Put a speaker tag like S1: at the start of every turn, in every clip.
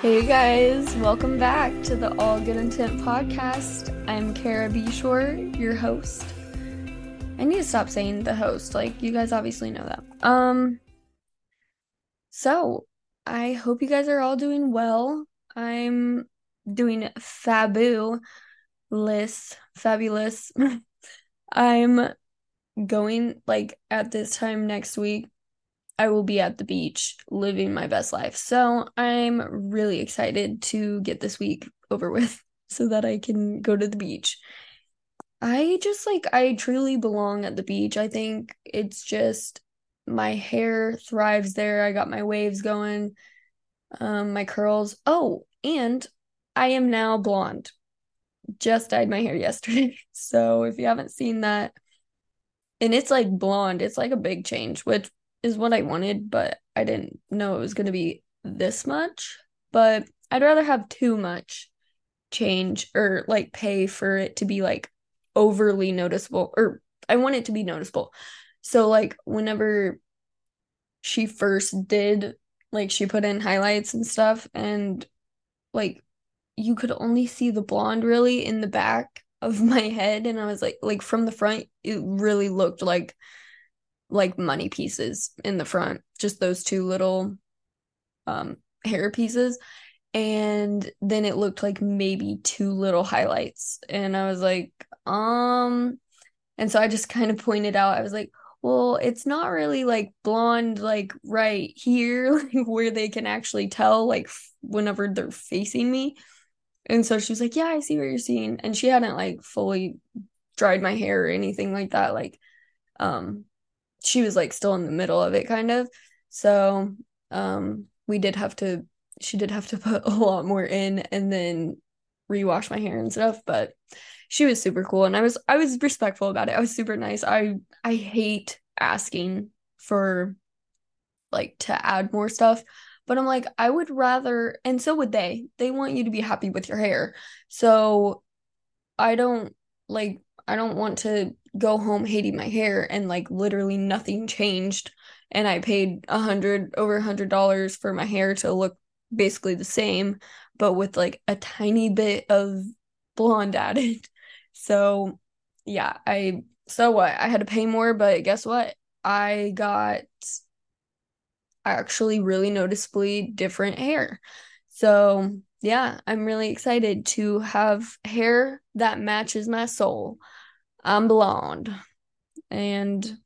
S1: Hey guys, welcome back to the All Good Intent podcast. I'm Kara Beshore, your host. I need to stop saying the host, like you guys obviously know that. Um so I hope you guys are all doing well. I'm doing fabulous, fabulous. I'm going like at this time next week I will be at the beach living my best life. So I'm really excited to get this week over with so that I can go to the beach. I just like, I truly belong at the beach. I think it's just my hair thrives there. I got my waves going, um, my curls. Oh, and I am now blonde. Just dyed my hair yesterday. So if you haven't seen that, and it's like blonde, it's like a big change, which is what I wanted, but I didn't know it was going to be this much. But I'd rather have too much change or like pay for it to be like overly noticeable or I want it to be noticeable. So like whenever she first did like she put in highlights and stuff and like you could only see the blonde really in the back of my head and I was like like from the front it really looked like like money pieces in the front, just those two little um hair pieces. And then it looked like maybe two little highlights. And I was like, um, and so I just kind of pointed out, I was like, well, it's not really like blonde, like right here, like where they can actually tell, like whenever they're facing me. And so she was like, yeah, I see what you're seeing. And she hadn't like fully dried my hair or anything like that. Like, um, she was like still in the middle of it kind of. So um we did have to she did have to put a lot more in and then rewash my hair and stuff, but she was super cool and I was I was respectful about it. I was super nice. I I hate asking for like to add more stuff, but I'm like I would rather and so would they. They want you to be happy with your hair. So I don't like I don't want to go home hating my hair and like literally nothing changed and I paid a hundred over a hundred dollars for my hair to look basically the same, but with like a tiny bit of blonde added. So yeah, I so what? I had to pay more, but guess what? I got actually really noticeably different hair. So yeah, I'm really excited to have hair that matches my soul. I'm blonde and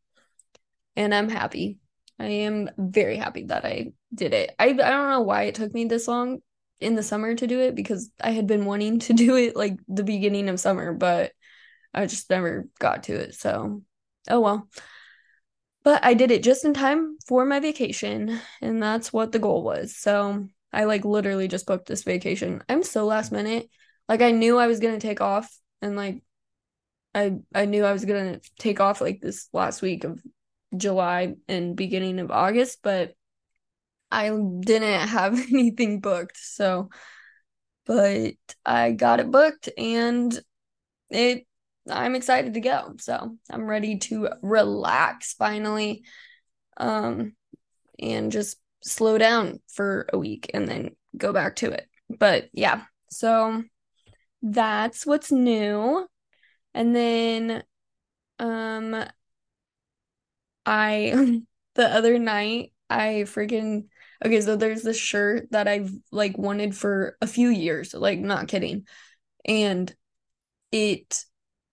S1: and I'm happy. I am very happy that I did it. I I don't know why it took me this long in the summer to do it because I had been wanting to do it like the beginning of summer, but I just never got to it. So, oh well. But I did it just in time for my vacation, and that's what the goal was. So, I like literally just booked this vacation. I'm so last minute. Like I knew I was going to take off and like I I knew I was gonna take off like this last week of July and beginning of August, but I didn't have anything booked. So, but I got it booked and it I'm excited to go. So, I'm ready to relax finally um and just slow down for a week and then go back to it. But yeah. So, that's what's new. And then um I the other night I freaking okay, so there's this shirt that I've like wanted for a few years, like not kidding. And it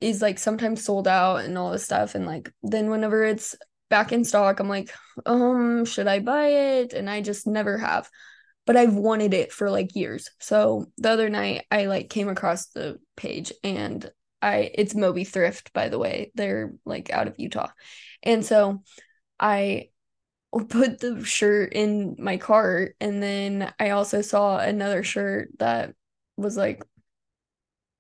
S1: is like sometimes sold out and all this stuff and like then whenever it's back in stock, I'm like, um, should I buy it? And I just never have. But I've wanted it for like years. So the other night I like came across the page and I it's Moby Thrift, by the way. They're like out of Utah. And so I put the shirt in my cart and then I also saw another shirt that was like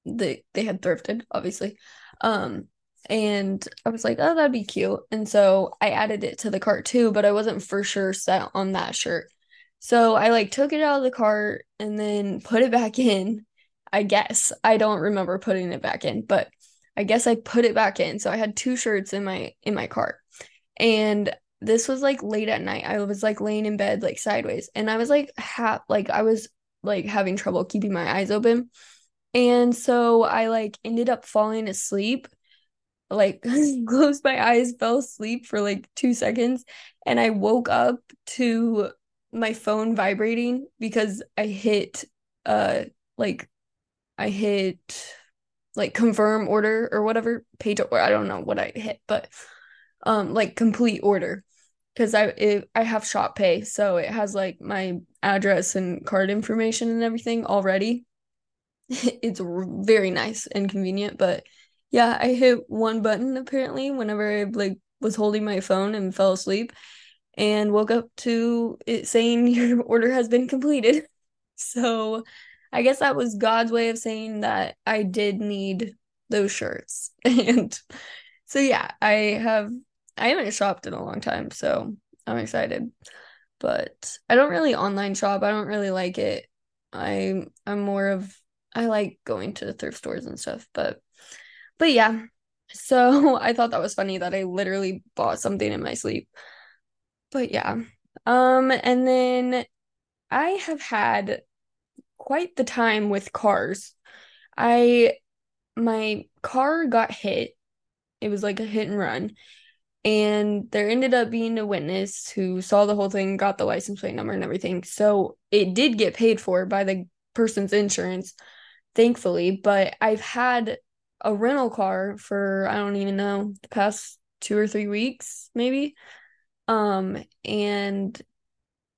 S1: they they had thrifted, obviously. Um and I was like, oh, that'd be cute. And so I added it to the cart too, but I wasn't for sure set on that shirt. So I like took it out of the cart and then put it back in I guess. I don't remember putting it back in, but I guess I put it back in. So I had two shirts in my in my cart. And this was like late at night. I was like laying in bed like sideways and I was like ha like I was like having trouble keeping my eyes open. And so I like ended up falling asleep, like closed my eyes, fell asleep for like two seconds, and I woke up to my phone vibrating because I hit uh like I hit like confirm order or whatever, page or I don't know what I hit, but um like complete order because I it, I have Shop Pay, so it has like my address and card information and everything already. it's very nice and convenient, but yeah, I hit one button apparently whenever I like was holding my phone and fell asleep and woke up to it saying your order has been completed. So I guess that was God's way of saying that I did need those shirts. And so yeah, I have I haven't shopped in a long time, so I'm excited. But I don't really online shop. I don't really like it. I I'm more of I like going to thrift stores and stuff, but but yeah. So I thought that was funny that I literally bought something in my sleep. But yeah. Um and then I have had quite the time with cars. I my car got hit. It was like a hit and run. And there ended up being a witness who saw the whole thing, got the license plate number and everything. So it did get paid for by the person's insurance, thankfully. But I've had a rental car for I don't even know the past two or three weeks, maybe. Um, and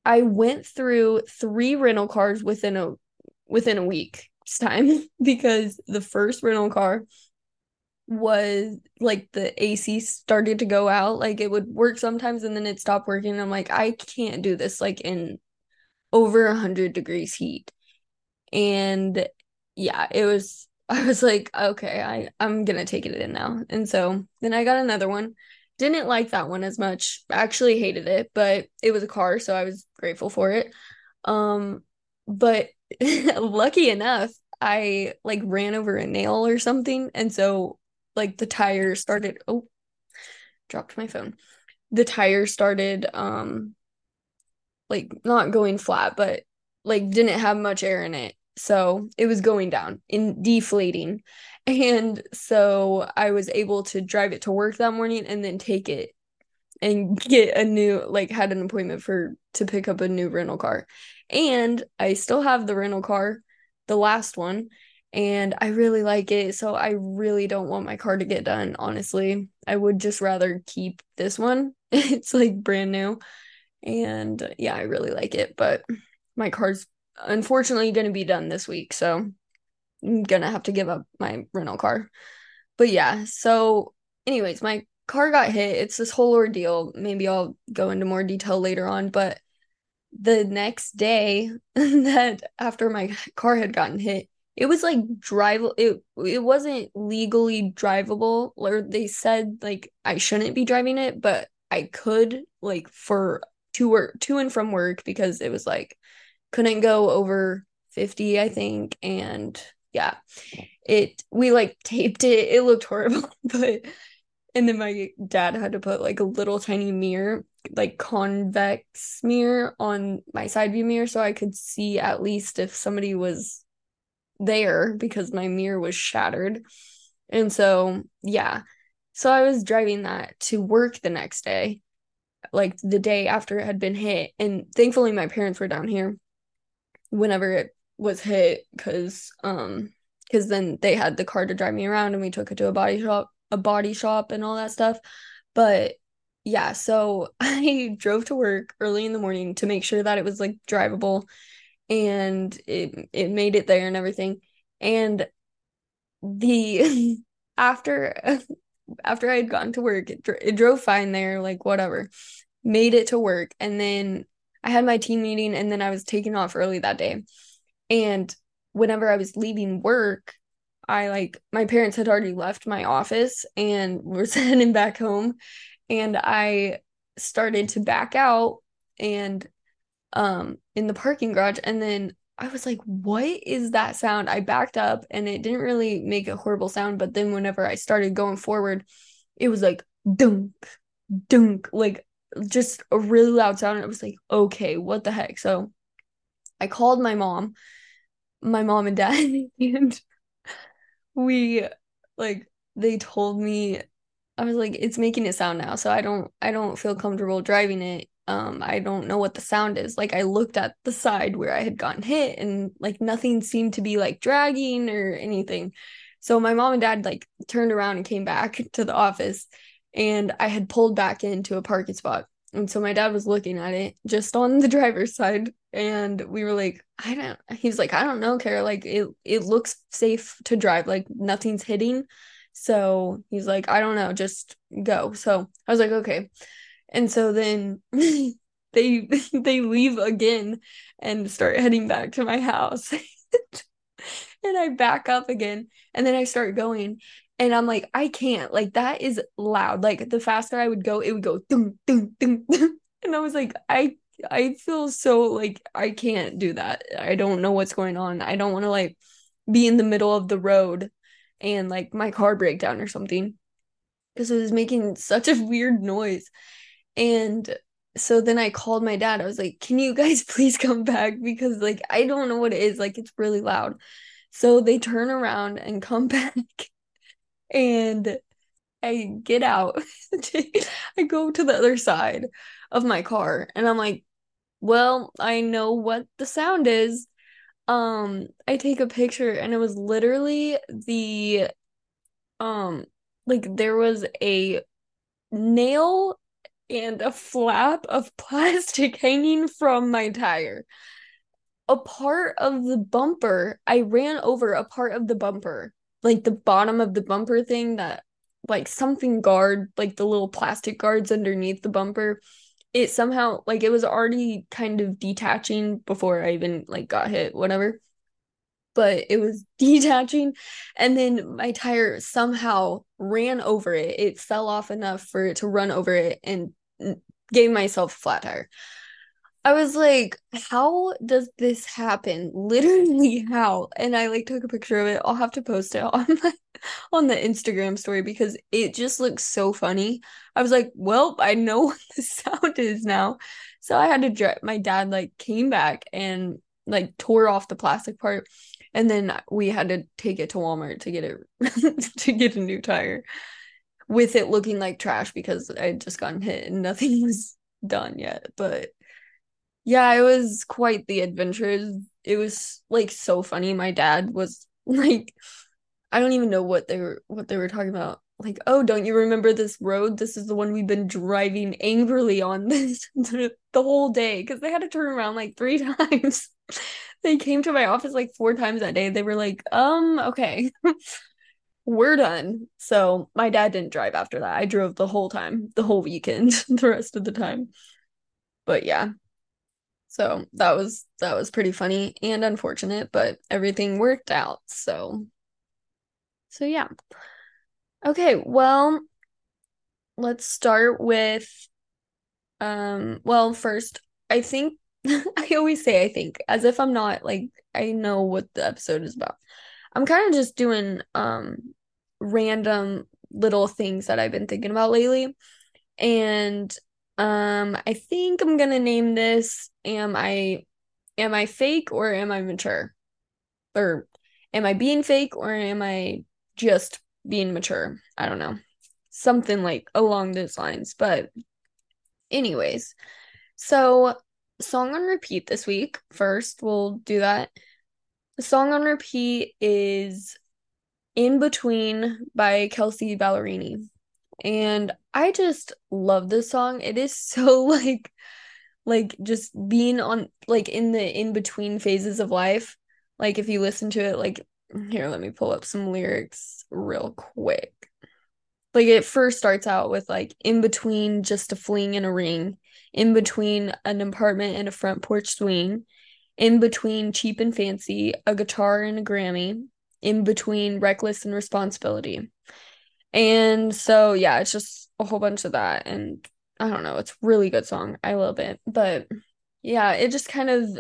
S1: I went through three rental cars within a within a week's time because the first rental car was like the AC started to go out. Like it would work sometimes and then it stopped working. I'm like, I can't do this like in over a hundred degrees heat. And yeah, it was I was like, okay, I, I'm gonna take it in now. And so then I got another one. Didn't like that one as much. Actually hated it, but it was a car, so I was grateful for it. Um, but lucky enough, I like ran over a nail or something, and so like the tire started oh dropped my phone. The tire started um like not going flat, but like didn't have much air in it. So it was going down in deflating. And so I was able to drive it to work that morning and then take it and get a new like had an appointment for to pick up a new rental car. And I still have the rental car, the last one, and I really like it. So I really don't want my car to get done, honestly. I would just rather keep this one. it's like brand new. And yeah, I really like it, but my car's unfortunately going to be done this week. So I'm going to have to give up my rental car. But yeah, so anyways, my car got hit. It's this whole ordeal. Maybe I'll go into more detail later on, but the next day that after my car had gotten hit, it was like drive it it wasn't legally drivable or they said like I shouldn't be driving it but I could like for to work to and from work because it was like couldn't go over 50 I think and yeah it we like taped it it looked horrible but and then my dad had to put like a little tiny mirror like convex mirror on my side view mirror so I could see at least if somebody was there because my mirror was shattered. And so, yeah. So I was driving that to work the next day, like the day after it had been hit. And thankfully my parents were down here whenever it was hit cuz um cuz then they had the car to drive me around and we took it to a body shop, a body shop and all that stuff. But yeah, so I drove to work early in the morning to make sure that it was like drivable and it it made it there and everything. And the after after I had gotten to work, it, it drove fine there, like whatever. Made it to work, and then I had my team meeting, and then I was taking off early that day. And whenever I was leaving work, I like my parents had already left my office and were heading back home, and I started to back out and um in the parking garage and then I was like, what is that sound? I backed up and it didn't really make a horrible sound, but then whenever I started going forward, it was like dunk, dunk, like just a really loud sound. And it was like, okay, what the heck? So I called my mom my mom and dad and we like they told me I was like it's making a sound now. So I don't I don't feel comfortable driving it. Um I don't know what the sound is. Like I looked at the side where I had gotten hit and like nothing seemed to be like dragging or anything. So my mom and dad like turned around and came back to the office and I had pulled back into a parking spot. And so my dad was looking at it just on the driver's side and we were like, I don't he's like, I don't know, Kara, like it it looks safe to drive, like nothing's hitting. So he's like, I don't know, just go. So I was like, okay. And so then they they leave again and start heading back to my house. and I back up again and then I start going and I'm like, I can't. Like that is loud. Like the faster I would go, it would go dum dum dum. and I was like, I I feel so like I can't do that. I don't know what's going on. I don't want to like be in the middle of the road and like my car break down or something because it was making such a weird noise. And so then I called my dad. I was like, "Can you guys please come back because like I don't know what it is. Like it's really loud." So they turn around and come back and I get out. I go to the other side of my car and I'm like, well, I know what the sound is. Um, I take a picture and it was literally the um like there was a nail and a flap of plastic hanging from my tire. A part of the bumper, I ran over a part of the bumper like the bottom of the bumper thing that like something guard like the little plastic guards underneath the bumper it somehow like it was already kind of detaching before I even like got hit whatever. But it was detaching and then my tire somehow ran over it. It fell off enough for it to run over it and gave myself a flat tire I was like, how does this happen? Literally how? And I like took a picture of it. I'll have to post it on my on the Instagram story because it just looks so funny. I was like, well, I know what the sound is now. So I had to drive my dad like came back and like tore off the plastic part and then we had to take it to Walmart to get it to get a new tire with it looking like trash because I had just gotten hit and nothing was done yet. But yeah, it was quite the adventure. It was like so funny. My dad was like I don't even know what they were what they were talking about. Like, oh, don't you remember this road? This is the one we've been driving angrily on this the whole day because they had to turn around like three times. they came to my office like four times that day. They were like, um, okay. we're done. So my dad didn't drive after that. I drove the whole time, the whole weekend, the rest of the time. But yeah, so that was that was pretty funny and unfortunate, but everything worked out. So so yeah. Okay, well, let's start with um well, first, I think I always say I think as if I'm not like I know what the episode is about. I'm kind of just doing um random little things that I've been thinking about lately. And um, I think I'm gonna name this Am I am I fake or am I mature? Or am I being fake or am I just being mature? I don't know. Something like along those lines. But anyways, so song on repeat this week. First, we'll do that. The song on repeat is In Between by Kelsea Ballerini and I just love this song. It is so like like just being on like in the in between phases of life. Like if you listen to it like here let me pull up some lyrics real quick. Like it first starts out with like in between just a fling and a ring, in between an apartment and a front porch swing, in between cheap and fancy, a guitar and a Grammy, in between reckless and responsibility. And so yeah, it's just a whole bunch of that and I don't know, it's really good song. I love it. But yeah, it just kind of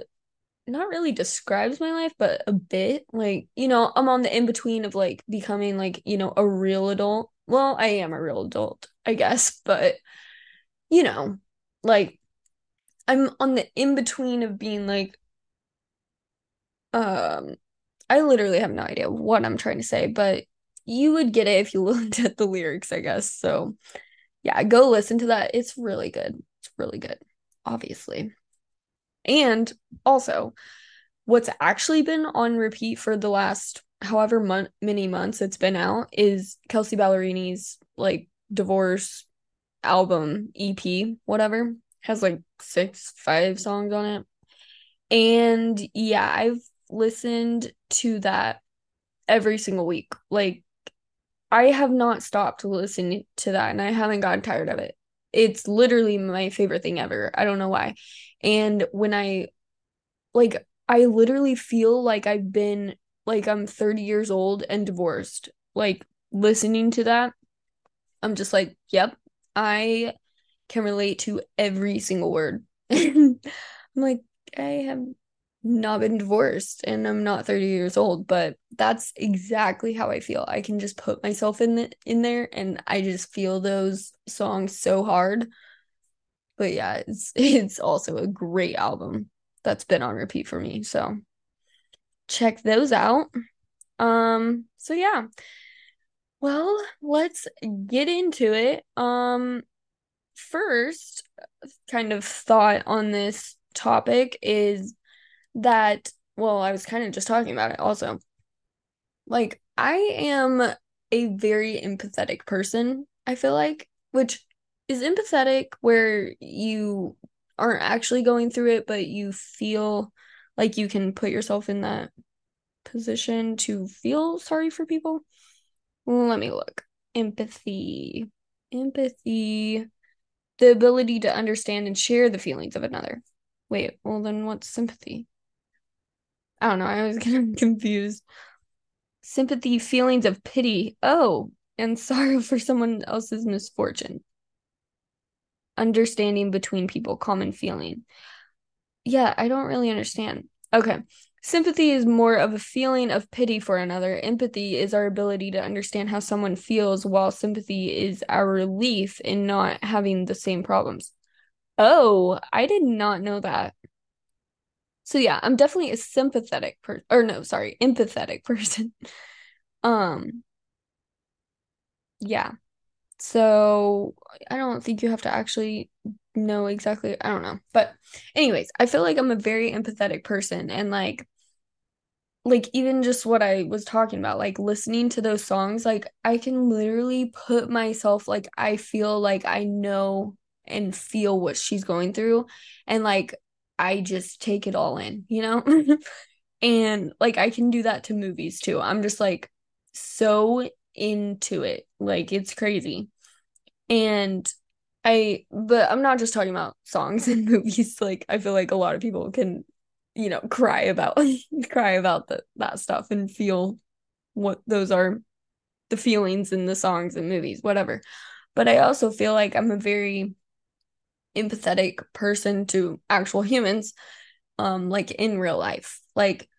S1: not really describes my life, but a bit. Like, you know, I'm on the in between of like becoming like, you know, a real adult. Well, I am a real adult, I guess, but you know, like I'm on the in between of being like um I literally have no idea what I'm trying to say, but you would get it if you looked at the lyrics, I guess. So, yeah, go listen to that. It's really good. It's really good, obviously. And also, what's actually been on repeat for the last however mon- many months it's been out is Kelsea Ballerini's like divorce album EP, whatever. Has like six, five songs on it. And yeah, I've listened to that every single week. Like I have not stopped listening to that and I haven't gotten tired of it. It's literally my favorite thing ever. I don't know why. And when I like I literally feel like I've been like I'm 30 years old and divorced. Like listening to that, I'm just like, yep, I can relate to every single word. I'm like, I have not been divorced and I'm not 30 years old, but that's exactly how I feel. I can just put myself in the, in there and I just feel those songs so hard. But yeah, it's it's also a great album that's been on repeat for me. So check those out. Um so yeah. Well, let's get into it. Um first kind of thought on this topic is that well, I was kind of just talking about it also. Like I am a very empathetic person, I feel like, which is empathetic where you aren't actually going through it, but you feel like you can put yourself in that position to feel sorry for people. Let me look. Empathy. Empathy. The ability to understand and share the feelings of another. Wait, well, then what's sympathy? I don't know. I was getting confused. Sympathy, feelings of pity. Oh, and sorrow for someone else's misfortune. Understanding between people, common feeling. Yeah, I don't really understand. Okay. Sympathy is more of a feeling of pity for another. Empathy is our ability to understand how someone feels, while sympathy is our relief in not having the same problems. Oh, I did not know that. So yeah, I'm definitely a sympathetic person or no, sorry, empathetic person. um yeah. So I don't think you have to actually know exactly, I don't know. But anyways, I feel like I'm a very empathetic person and like like even just what I was talking about, like listening to those songs, like I can literally put myself like I feel like I know and feel what she's going through and like I just take it all in, you know? and like I can do that to movies too. I'm just like so into it. Like it's crazy. And I but I'm not just talking about songs and movies. Like I feel like a lot of people can, you know, cry about cry about the, that stuff and feel what those are the feelings in the songs and movies, whatever. But I also feel like I'm a very empathetic person to actual humans um like in real life. Like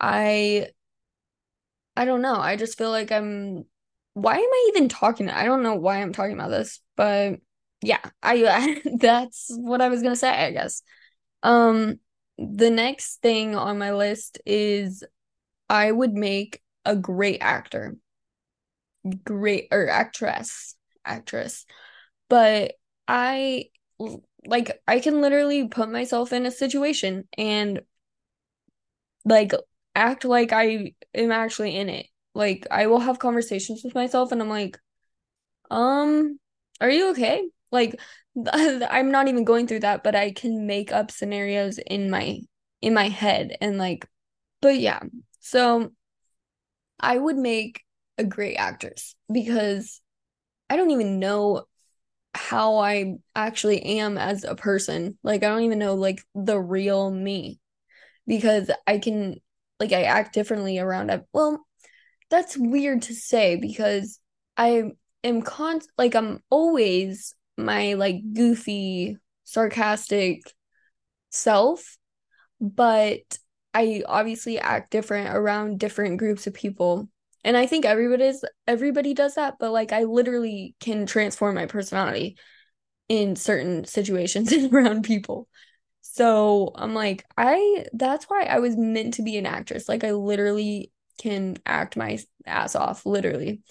S1: i i don't know. I just feel like i'm why am i even talking? I don't know why i'm talking about this but yeah i that's what i was gonna say i guess. Um the next thing on my list is i would make a great actor. Great or actress actress. But i like I can literally put myself in a situation and like act like I am actually in it. Like I will have conversations with myself and I'm like, um, are you okay? Like I'm not even going through that, but I can make up scenarios in my in my head and like but yeah. So I would make a great actress because I don't even know how I actually am as a person. Like I don't even know like the real me because I can like I act differently around it. Well, that's weird to say because I am con like I'm always my like goofy, sarcastic self, but I obviously act different around different groups of people and I think everybody's everybody does that, but like I literally can transform my personality in certain situations and around people. So I'm like, I that's why I was meant to be an actress. Like I literally can act my ass off, literally.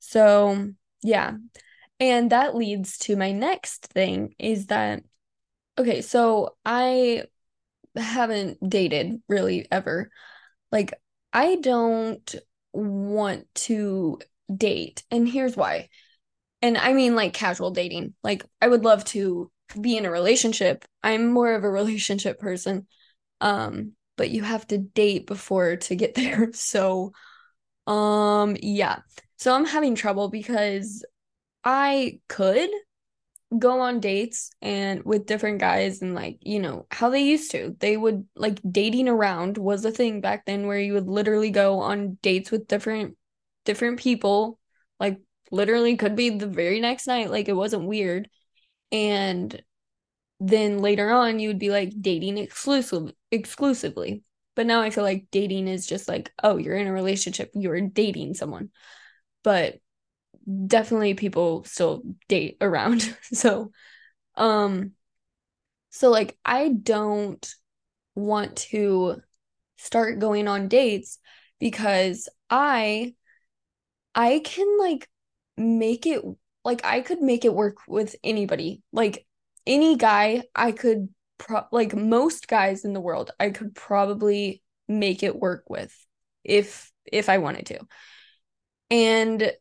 S1: So, yeah. And that leads to my next thing is that, okay, so I haven't dated really ever. Like, I don't want to date. And here's why. And I mean, like, casual dating. Like, I would love to be in a relationship. I'm more of a relationship person. Um, but you have to date before to get there. So, um, yeah. So I'm having trouble because I could go on dates and with different guys and like, you know, how they used to. They would like dating around was a thing back then where you would literally go on dates with different different people. Like literally could be the very next night. Like it wasn't weird. And then later on you would be like dating exclusive exclusively. But now I feel like dating is just like, oh, you're in a relationship, you're dating someone. But definitely people still date around. so um so like I don't want to start going on dates because I I can like make it like I could make it work with anybody. Like any guy I could pro- like most guys in the world I could probably make it work with if if I wanted to. And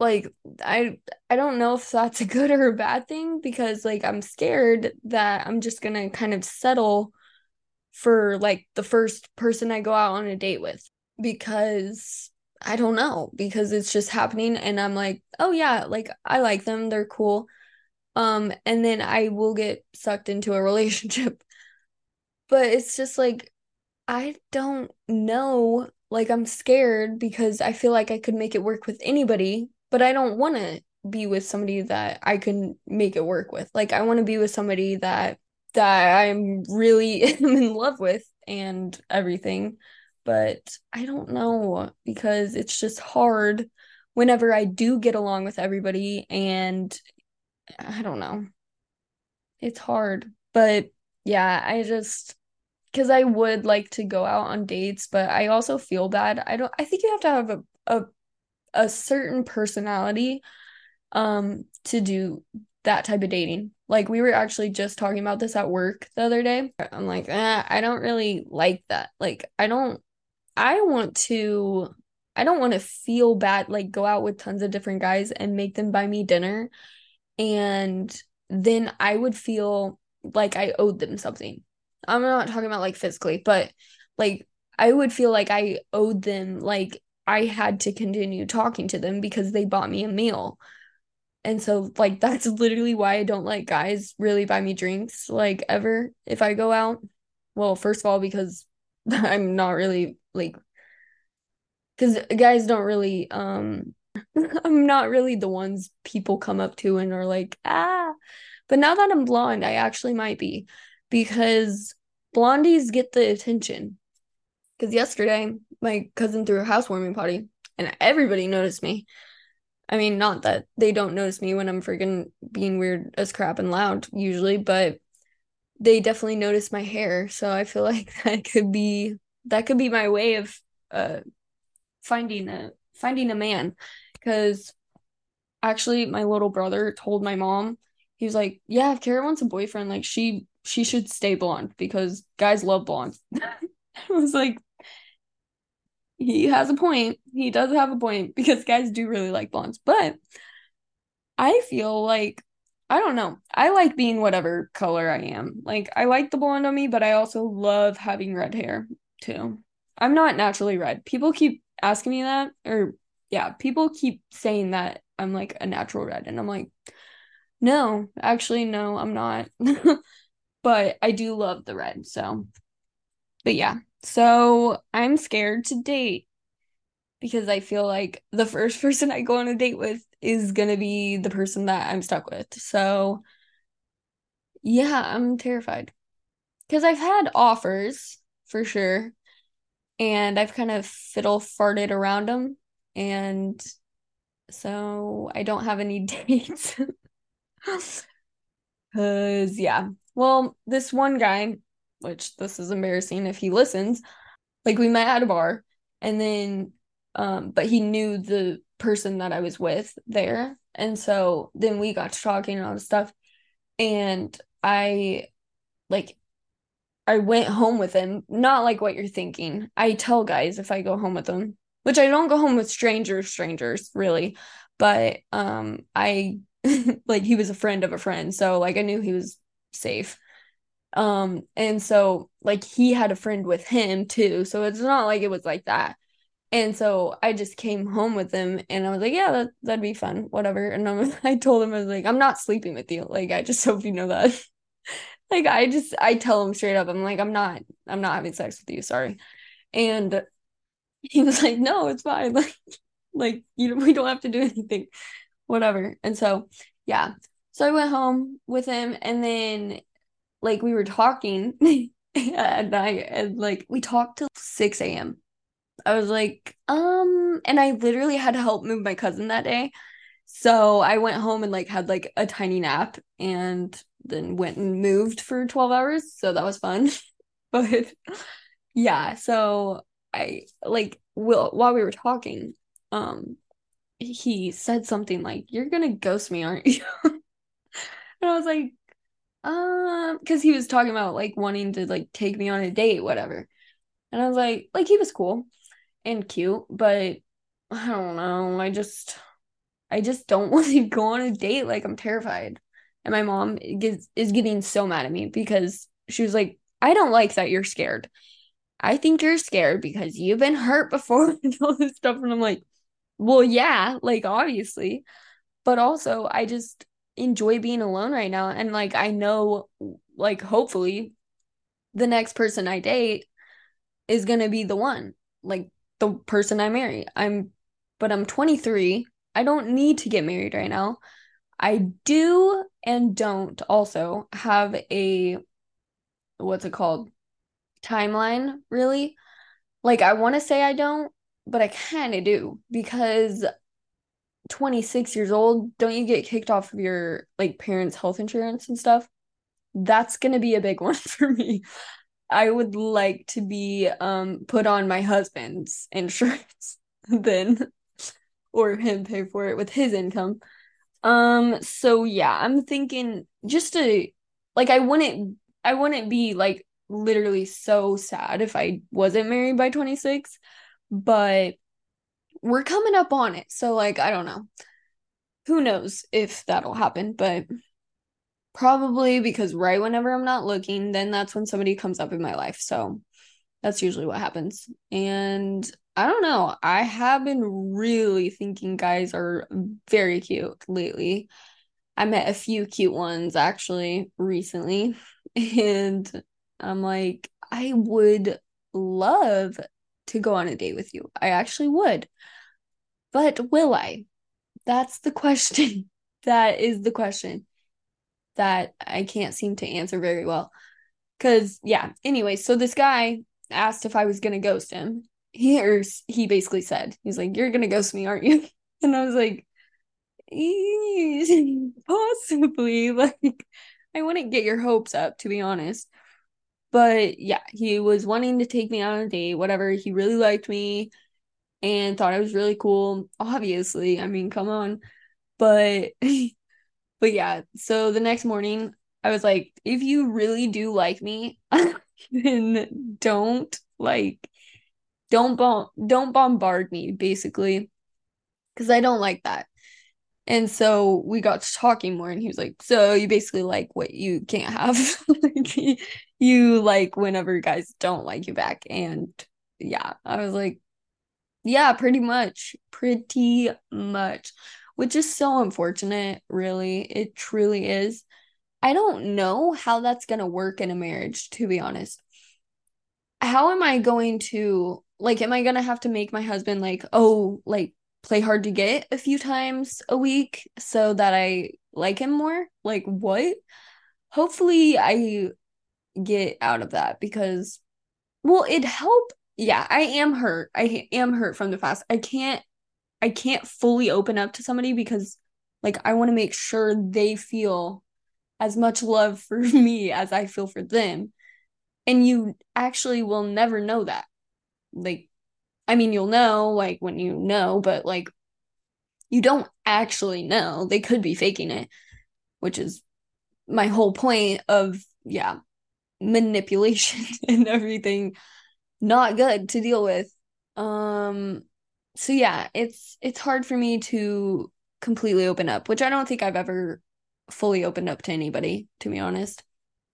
S1: like I I don't know if that's a good or a bad thing because like I'm scared that I'm just going to kind of settle for like the first person I go out on a date with because I don't know because it's just happening and I'm like, "Oh yeah, like I like them, they're cool." Um and then I will get sucked into a relationship. But it's just like I don't know. Like I'm scared because I feel like I could make it work with anybody but I don't want to be with somebody that I can make it work with. Like I want to be with somebody that that I'm really in love with and everything. But I don't know because it's just hard whenever I do get along with everybody and I don't know. It's hard. But yeah, I just because I would like to go out on dates, but I also feel bad. I don't I think you have to have a, a a certain personality um to do that type of dating. Like we were actually just talking about this at work the other day. I'm like, eh, I don't really like that. Like I don't I want to I don't want to feel bad like go out with tons of different guys and make them buy me dinner and then I would feel like I owed them something. I'm not talking about like physically, but like I would feel like I owed them like I had to continue talking to them because they bought me a meal. And so like that's literally why I don't like guys really buy me drinks like ever if I go out. Well, first of all because I'm not really like cuz guys don't really um I'm not really the ones people come up to and are like, "Ah." But now that I'm blonde, I actually might be because blondies get the attention. Cuz yesterday my cousin threw a housewarming party and everybody noticed me. I mean, not that they don't notice me when I'm freaking being weird as crap and loud usually, but they definitely notice my hair. So I feel like that could be that could be my way of uh finding a finding a man because actually my little brother told my mom he was like yeah if Kara wants a boyfriend like she she should stay blonde because guys love blondes I was like he has a point. He does have a point because guys do really like blondes. But I feel like I don't know. I like being whatever color I am. Like I like the blonde on me, but I also love having red hair too. I'm not naturally red. People keep asking me that or yeah, people keep saying that I'm like a natural red and I'm like no, actually no, I'm not. but I do love the red, so but yeah, so I'm scared to date because I feel like the first person I go on a date with is gonna be the person that I'm stuck with. So yeah, I'm terrified. Because I've had offers for sure. And I've kind of fiddle farted around them. And so I don't have any dates. Cause yeah. Well, this one guy which this is embarrassing if he listens. Like we met at a bar And then um but he knew the person that I was with there. And so then we got to talking and all this stuff. And I like I went home with him, not like what you're thinking. I tell guys if I go home with them, which I don't go home with strangers, strangers really, but um I like he was a friend of a friend, so like I knew he was safe. Um and so like he had a friend with him too, so it's not like it was like that. And so I just came home with him and I was like, yeah, that, that'd be fun, whatever. And I'm, I told him, I was like, I'm not sleeping with you. Like, I just hope you know that. like, I just, I tell him straight up, I'm like, I'm not, I'm not having sex with you. Sorry. And he was like, no, it's fine. Like, like, you we don't have to do anything, whatever. And so, yeah. So I went home with him and then, like, we were talking at night and, like, we talked till 6 a.m I was like, um, and I literally had to help move my cousin that day. So I went home and like had like a tiny nap and then went and moved for 12 hours. So that was fun. but yeah, so I like will while we were talking, um he said something like, You're gonna ghost me, aren't you? and I was like, um, because he was talking about like wanting to like take me on a date, whatever. And I was like, like he was cool and cute, but I don't know. I just I just don't want to go on a date. Like I'm terrified. And my mom gets is getting so mad at me because she was like, I don't like that you're scared. I think you're scared because you've been hurt before and all this stuff. And I'm like, well, yeah, like obviously. But also I just enjoy being alone right now. And like I know like hopefully the next person I date is gonna be the one. Like the person I marry. I'm but I'm 23. I don't need to get married right now. I do and don't also have a what's it called? timeline, really. Like I want to say I don't, but I kind of do because 26 years old, don't you get kicked off of your like parents' health insurance and stuff? That's going to be a big one for me. I would like to be um put on my husband's insurance then or him pay for it with his income. Um so yeah, I'm thinking just to like I wouldn't I wouldn't be like literally so sad if I wasn't married by 26, but we're coming up on it. So like I don't know. Who knows if that'll happen, but Probably because right whenever I'm not looking, then that's when somebody comes up in my life. So that's usually what happens. And I don't know. I have been really thinking guys are very cute lately. I met a few cute ones actually recently. And I'm like, I would love to go on a date with you. I actually would. But will I? That's the question. that is the question that I can't seem to answer very well. Cause yeah, anyway, so this guy asked if I was gonna ghost him. Here's he basically said, he's like, You're gonna ghost me, aren't you? And I was like, possibly. Like, I wouldn't get your hopes up, to be honest. But yeah, he was wanting to take me out on a date, whatever. He really liked me and thought I was really cool. Obviously, I mean, come on. But But yeah, so the next morning, I was like, if you really do like me, then don't like don't bomb don't bombard me basically because I don't like that. And so we got to talking more and he was like, "So you basically like what you can't have. like, you like whenever guys don't like you back." And yeah, I was like, "Yeah, pretty much. Pretty much." which is so unfortunate, really. It truly is. I don't know how that's going to work in a marriage, to be honest. How am I going to, like, am I going to have to make my husband, like, oh, like, play hard to get a few times a week so that I like him more? Like, what? Hopefully, I get out of that because, well, it help. Yeah, I am hurt. I am hurt from the past. I can't I can't fully open up to somebody because like I want to make sure they feel as much love for me as I feel for them. And you actually will never know that. Like I mean, you'll know like when you know, but like you don't actually know. They could be faking it, which is my whole point of, yeah, manipulation and everything. Not good to deal with. Um, so yeah, it's it's hard for me to completely open up, which I don't think I've ever fully opened up to anybody, to be honest.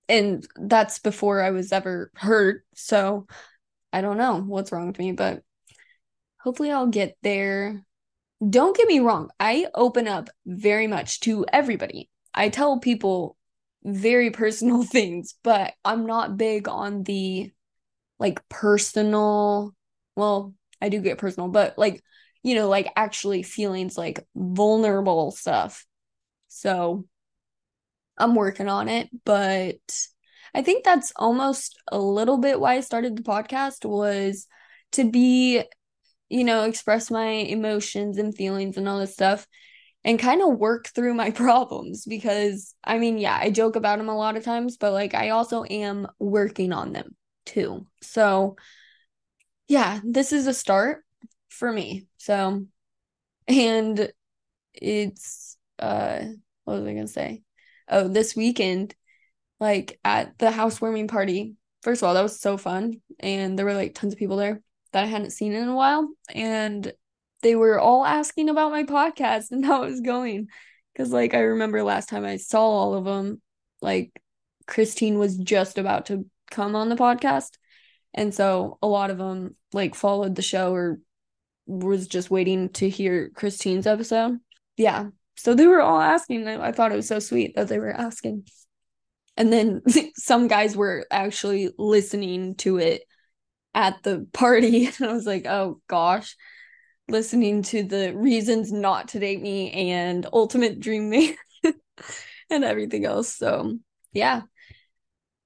S1: And that's before I was ever hurt. So I don't know what's wrong with me, but hopefully I'll get there. Don't get me wrong, I open up very much to everybody. I tell people very personal things, but I'm not big on the like personal, well, I do get personal, but like, you know, like actually feelings like vulnerable stuff. So I'm working on it, but I think that's almost a little bit why I started the podcast was to be, you know, express my emotions and feelings and all this stuff and kind of work through my problems because I mean, yeah, I joke about them a lot of times, but like I also am working on them too. So, yeah, this is a start for me. So, and it's uh what was I going to say? Oh, this weekend like at the housewarming party. First of all, that was so fun and there were like tons of people there that I hadn't seen in a while and they were all asking about my podcast and how it was going cuz like I remember last time I saw all of them like Christine was just about to come on the podcast and so a lot of them like followed the show or was just waiting to hear Christine's episode. Yeah. So they were all asking. I thought it was so sweet that they were asking. And then some guys were actually listening to it at the party. And I was like, oh gosh, listening to the reasons not to date me and ultimate dream me and everything else. So yeah,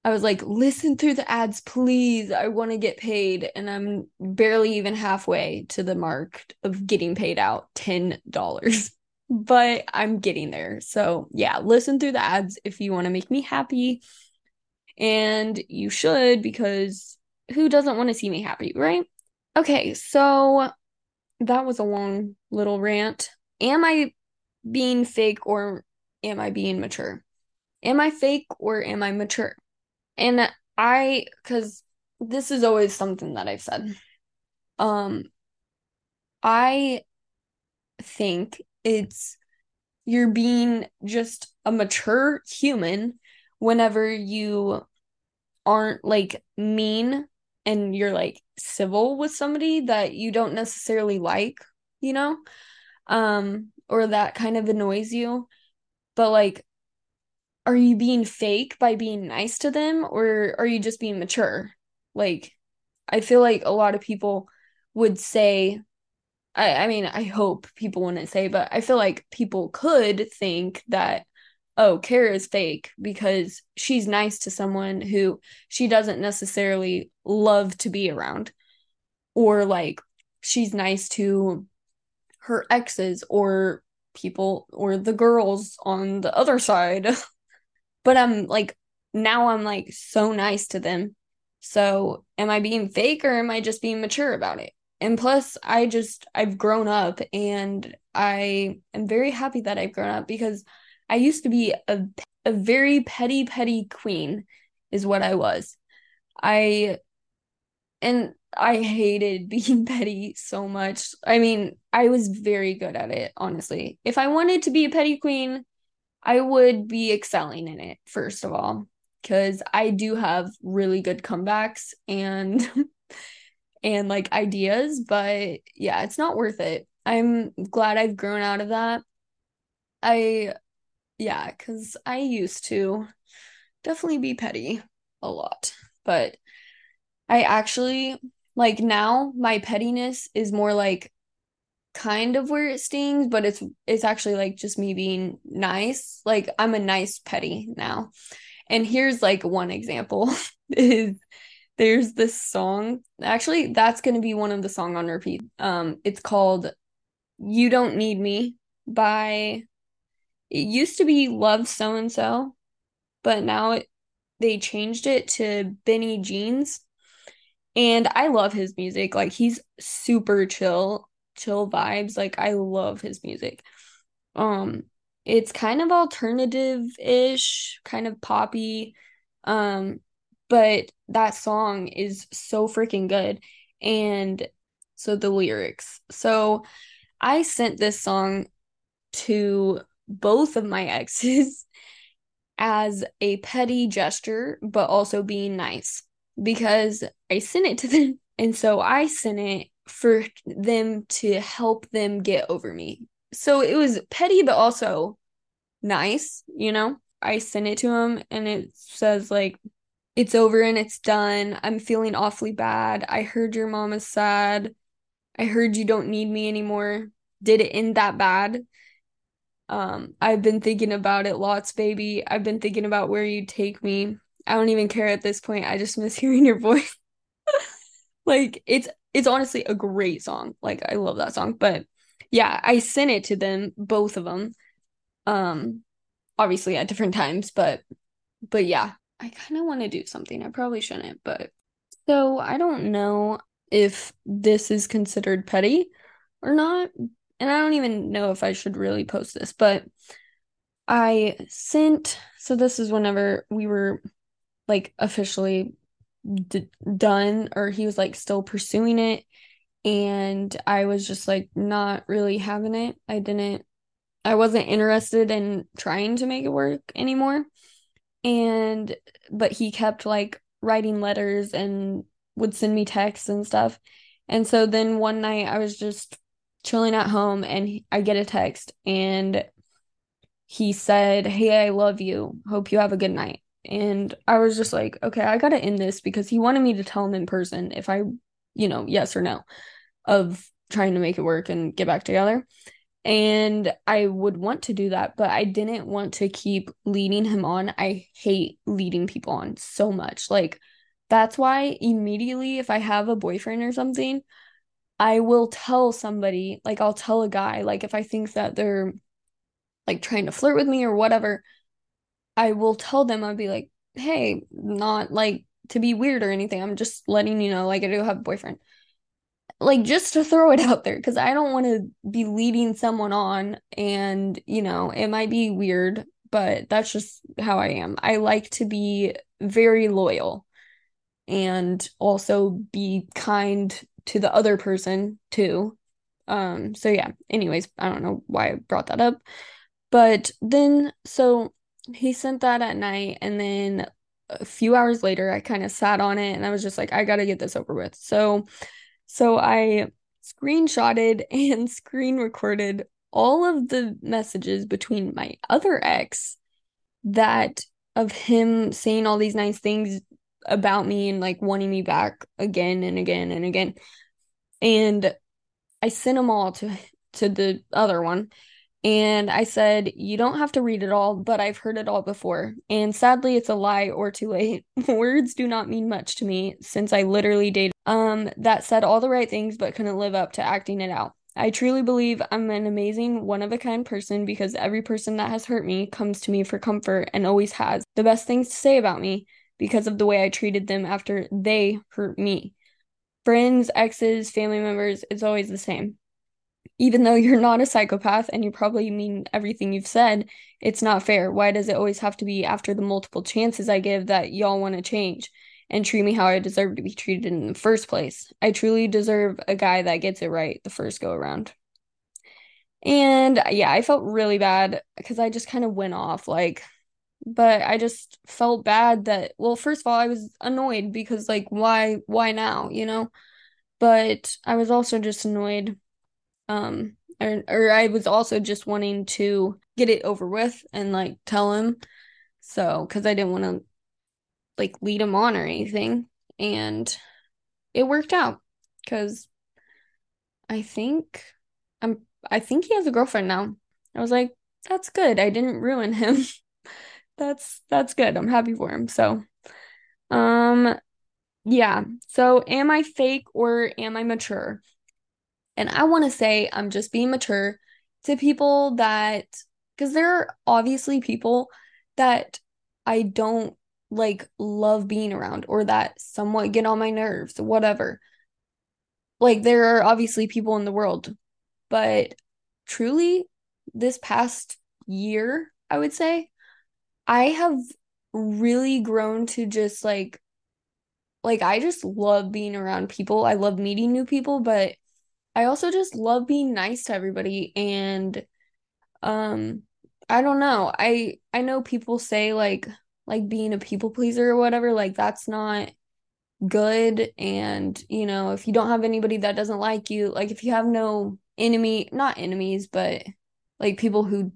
S1: I was like, listen through the ads, please. I want to get paid. And I'm barely even halfway to the mark of getting paid out $10. but I'm getting there. So, yeah, listen through the ads if you want to make me happy. And you should because who doesn't want to see me happy, right? Okay, so that was a long little rant. Am I being fake or am I being mature? Am I fake or am I mature? And I, because this is always something that I've said. Um, I think it's you're being just a mature human whenever you aren't like mean and you're like civil with somebody that you don't necessarily like, you know? Um, or that kind of annoys you. But like are you being fake by being nice to them or are you just being mature? Like, I feel like a lot of people would say, I, I mean, I hope people wouldn't say, but I feel like people could think that, oh, Kara is fake because she's nice to someone who she doesn't necessarily love to be around. Or like she's nice to her exes or people or the girls on the other side but I'm like now I'm like so nice to them. So am I being fake or am I just being mature about it? And plus I just I've grown up and I am very happy that I've grown up because I used to be a a very petty petty queen is what I was. I and I hated being petty so much. I mean, I was very good at it, honestly. If I wanted to be a petty queen, I would be excelling in it, first of all, because I do have really good comebacks and and like ideas, but yeah, it's not worth it. I'm glad I've grown out of that. I yeah, because I used to definitely be petty a lot, but I actually like now my pettiness is more like kind of where it stings, but it's it's actually like just me being nice. Like I'm a nice petty now. And here's like one example is there's this song. Actually, that's going to be one of the song on repeat. Um it's called You Don't Need Me by it used to be Love So and So, but now it they changed it to bennyjeans. And I love his music. Like he's super chill, chill vibes. Like I love his music. Um it's kind of alternative-ish, kind of poppy. Um but that song is so freaking good. And so the lyrics. So I sent this song to both of my exes as a petty gesture, but also being nice because I sent it to them. And so I sent it for them to help them get over me. So it was petty, but also nice, you know? I sent it to him and it says, like, it's over and it's done. I'm feeling awfully bad. I heard your mom is sad. I heard you don't need me anymore. Did it end that bad? Um, I've been thinking about it lots, baby. I've been thinking about where you take me. I don't even care at this point. I just miss hearing your voice. like it's it's honestly a great song. Like I love that song. But yeah, I sent it to them, both of them. Um obviously at different times, but but yeah, I kind of want to do something. I probably shouldn't, but so I don't know if this is considered petty or not, and I don't even know if I should really post this, but I sent so this is whenever we were like officially d- done or he was like still pursuing it and I was just like not really having it. I didn't I wasn't interested in trying to make it work anymore. And but he kept like writing letters and would send me texts and stuff. And so then one night I was just chilling at home and I get a text and he said, Hey, I love you. Hope you have a good night. And I was just like, okay, I gotta end this because he wanted me to tell him in person if I, you know, yes or no of trying to make it work and get back together. And I would want to do that, but I didn't want to keep leading him on. I hate leading people on so much. Like, that's why immediately, if I have a boyfriend or something, I will tell somebody, like I'll tell a guy, like if I think that they're like trying to flirt with me or whatever, I will tell them, I'll be like, hey, not like to be weird or anything. I'm just letting you know, like I do have a boyfriend. Like just to throw it out there, because I don't want to be leading someone on and, you know, it might be weird, but that's just how I am. I like to be very loyal and also be kind to the other person too. Um, so yeah, anyways, I don't know why I brought that up. But then so he sent that at night and then a few hours later I kind of sat on it and I was just like I got to get this over with. So so I screenshotted and screen recorded all of the messages between my other ex that of him saying all these nice things about me and like wanting me back again and again and again. And I sent them all to to the other one. And I said, You don't have to read it all, but I've heard it all before. And sadly, it's a lie or too late. Words do not mean much to me since I literally dated um that said all the right things but couldn't live up to acting it out. I truly believe I'm an amazing, one of a kind person because every person that has hurt me comes to me for comfort and always has the best things to say about me because of the way I treated them after they hurt me. Friends, exes, family members, it's always the same. Even though you're not a psychopath and you probably mean everything you've said, it's not fair. Why does it always have to be after the multiple chances I give that y'all want to change and treat me how I deserve to be treated in the first place? I truly deserve a guy that gets it right the first go around. And uh, yeah, I felt really bad because I just kind of went off like but I just felt bad that well first of all I was annoyed because like why why now you know but I was also just annoyed um or, or I was also just wanting to get it over with and like tell him so cuz I didn't want to like lead him on or anything and it worked out cuz I think I'm I think he has a girlfriend now I was like that's good I didn't ruin him that's that's good. I'm happy for him. So, um, yeah. So, am I fake or am I mature? And I want to say I'm just being mature to people that, because there are obviously people that I don't like love being around or that somewhat get on my nerves, whatever. Like there are obviously people in the world, but truly this past year, I would say, I have really grown to just like like I just love being around people. I love meeting new people, but I also just love being nice to everybody and um I don't know. I I know people say like like being a people pleaser or whatever, like that's not good and you know, if you don't have anybody that doesn't like you, like if you have no enemy, not enemies, but like people who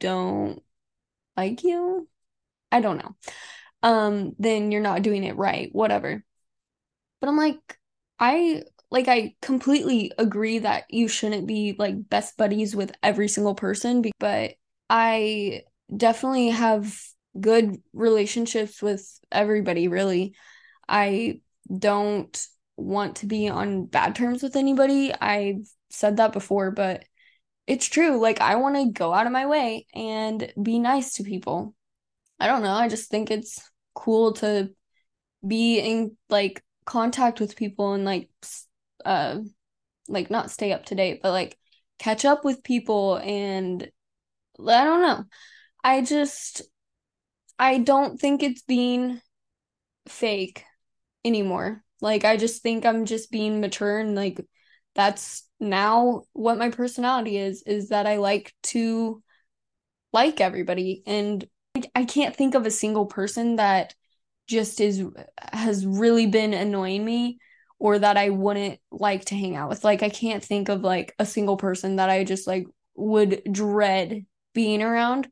S1: don't like you, I don't know. Um then you're not doing it right, whatever. But I'm like I like I completely agree that you shouldn't be like best buddies with every single person, but I definitely have good relationships with everybody, really. I don't want to be on bad terms with anybody. I've said that before, but it's true. Like, I want to go out of my way and be nice to people. I don't know. I just think it's cool to be in like contact with people and like uh like not stay up to date, but like catch up with people and I don't know. I just I don't think it's being fake anymore. Like I just think I'm just being mature and like that's now what my personality is is that I like to like everybody and I can't think of a single person that just is has really been annoying me or that I wouldn't like to hang out with. Like I can't think of like a single person that I just like would dread being around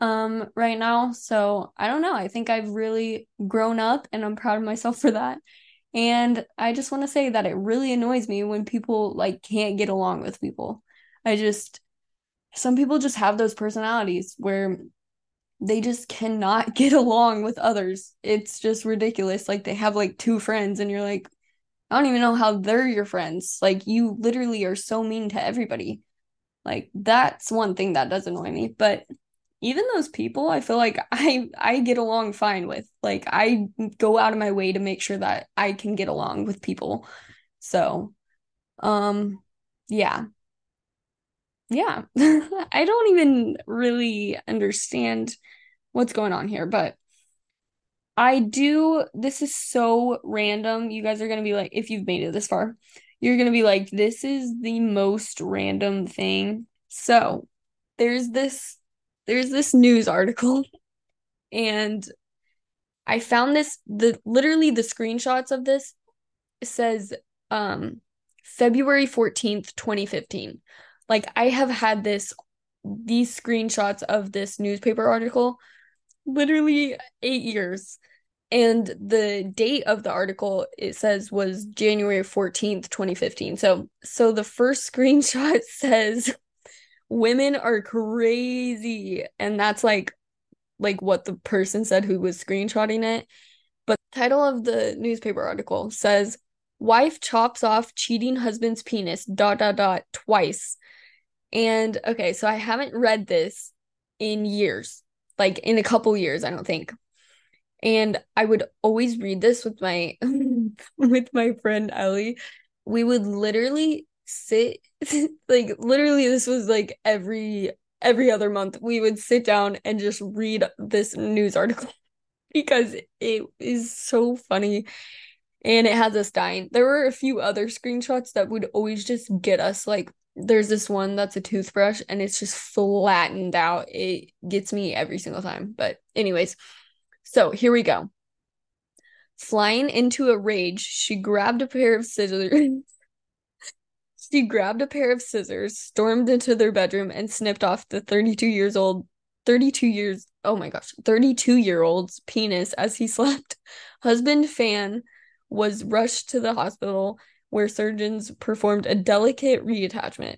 S1: um right now. So I don't know. I think I've really grown up and I'm proud of myself for that. And I just want to say that it really annoys me when people like can't get along with people. I just some people just have those personalities where they just cannot get along with others. It's just ridiculous. Like they have like two friends and you're like I don't even know how they're your friends. Like you literally are so mean to everybody. Like that's one thing that does annoy me. But even those people, I feel like I I get along fine with. Like I go out of my way to make sure that I can get along with people. So, um yeah. Yeah. I don't even really understand what's going on here, but I do. This is so random. You guys are going to be like, if you've made it this far, you're going to be like, this is the most random thing. So there's this, there's this news article, and I found this, the literally the screenshots of this says, um, February 14th, 2015. Like I have had this, these screenshots of this newspaper article literally eight years. And the date of the article it says was January 14th, 2015. So so the first screenshot says women are crazy. And that's like like what the person said who was screenshotting it. But the title of the newspaper article says wife chops off cheating husband's penis dot dot dot twice. And okay, so I haven't read this in years like in a couple years, I don't think. And I would always read this with my with my friend Ellie. We would literally sit like literally this was like every every other month we would sit down and just read this news article because it is so funny and it has us dying. There were a few other screenshots that would always just get us like there's this one that's a toothbrush and it's just flattened out. It gets me every single time. But, anyways, so here we go. Flying into a rage, she grabbed a pair of scissors. she grabbed a pair of scissors, stormed into their bedroom, and snipped off the 32 years old, 32 years, oh my gosh, 32 year old's penis as he slept. Husband Fan was rushed to the hospital where surgeons performed a delicate reattachment.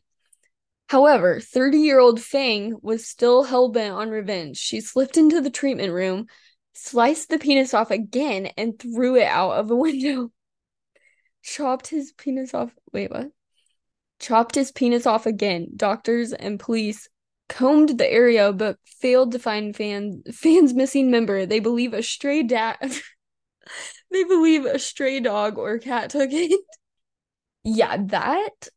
S1: However, 30 year old Fang was still hell bent on revenge. She slipped into the treatment room, sliced the penis off again, and threw it out of a window. Chopped his penis off. Wait, what? Chopped his penis off again. Doctors and police combed the area but failed to find fan fans missing member. They believe a stray dad they believe a stray dog or cat took it. Yeah, that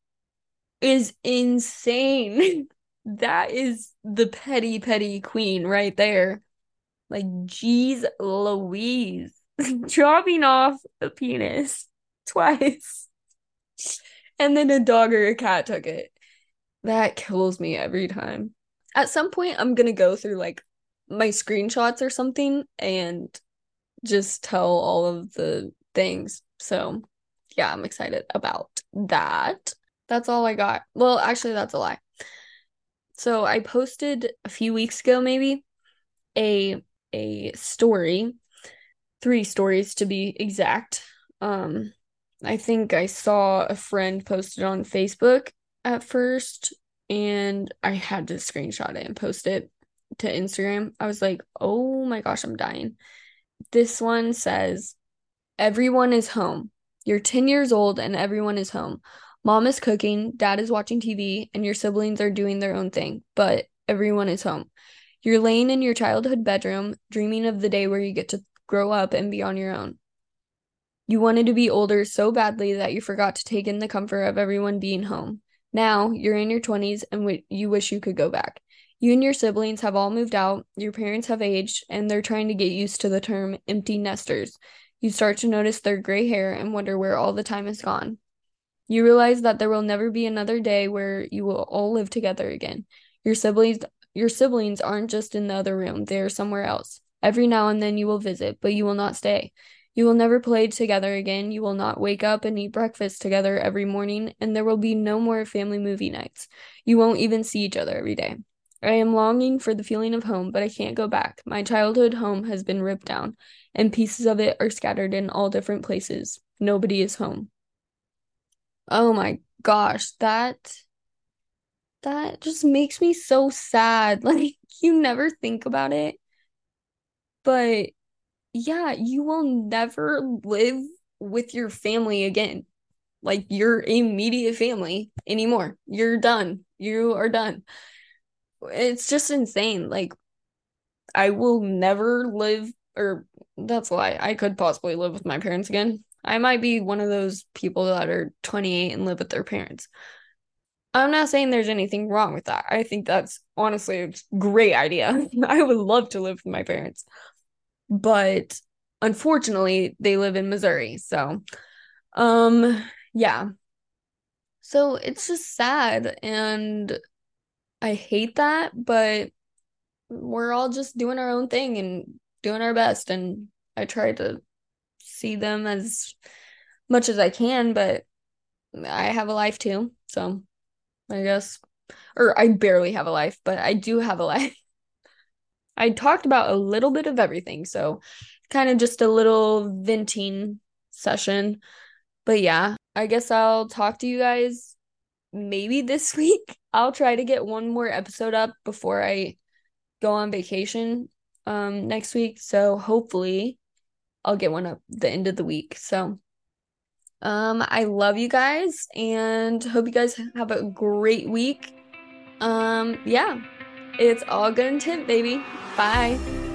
S1: is insane. that is the petty petty queen right there. Like geez Louise dropping off a penis twice. And then a dog or a cat took it. That kills me every time. At some point, I'm gonna go through like my screenshots or something and just tell all of the things. So, yeah, I'm excited about that. That's all I got. Well, actually, that's a lie. So, I posted a few weeks ago maybe a a story, three stories to be exact. Um I think I saw a friend posted on Facebook at first and I had to screenshot it and post it to Instagram. I was like, "Oh my gosh, I'm dying." This one says, Everyone is home. You're 10 years old and everyone is home. Mom is cooking, dad is watching TV, and your siblings are doing their own thing, but everyone is home. You're laying in your childhood bedroom, dreaming of the day where you get to grow up and be on your own. You wanted to be older so badly that you forgot to take in the comfort of everyone being home. Now you're in your 20s and w- you wish you could go back. You and your siblings have all moved out, your parents have aged, and they're trying to get used to the term empty nesters. You start to notice their gray hair and wonder where all the time has gone. You realize that there will never be another day where you will all live together again. Your siblings your siblings aren't just in the other room, they are somewhere else. Every now and then you will visit, but you will not stay. You will never play together again. You will not wake up and eat breakfast together every morning, and there will be no more family movie nights. You won't even see each other every day. I am longing for the feeling of home, but I can't go back. My childhood home has been ripped down, and pieces of it are scattered in all different places. Nobody is home. Oh my gosh, that that just makes me so sad. Like you never think about it. But yeah, you will never live with your family again. Like your immediate family anymore. You're done. You are done it's just insane. Like, I will never live, or that's a lie. I could possibly live with my parents again. I might be one of those people that are 28 and live with their parents. I'm not saying there's anything wrong with that. I think that's honestly a great idea. I would love to live with my parents. But unfortunately, they live in Missouri. So, um, yeah. So it's just sad and I hate that, but we're all just doing our own thing and doing our best. And I try to see them as much as I can, but I have a life too. So I guess, or I barely have a life, but I do have a life. I talked about a little bit of everything. So kind of just a little venting session. But yeah, I guess I'll talk to you guys maybe this week. I'll try to get one more episode up before I go on vacation um next week. So hopefully I'll get one up the end of the week. So um I love you guys and hope you guys have a great week. Um yeah. It's all good intent, baby. Bye.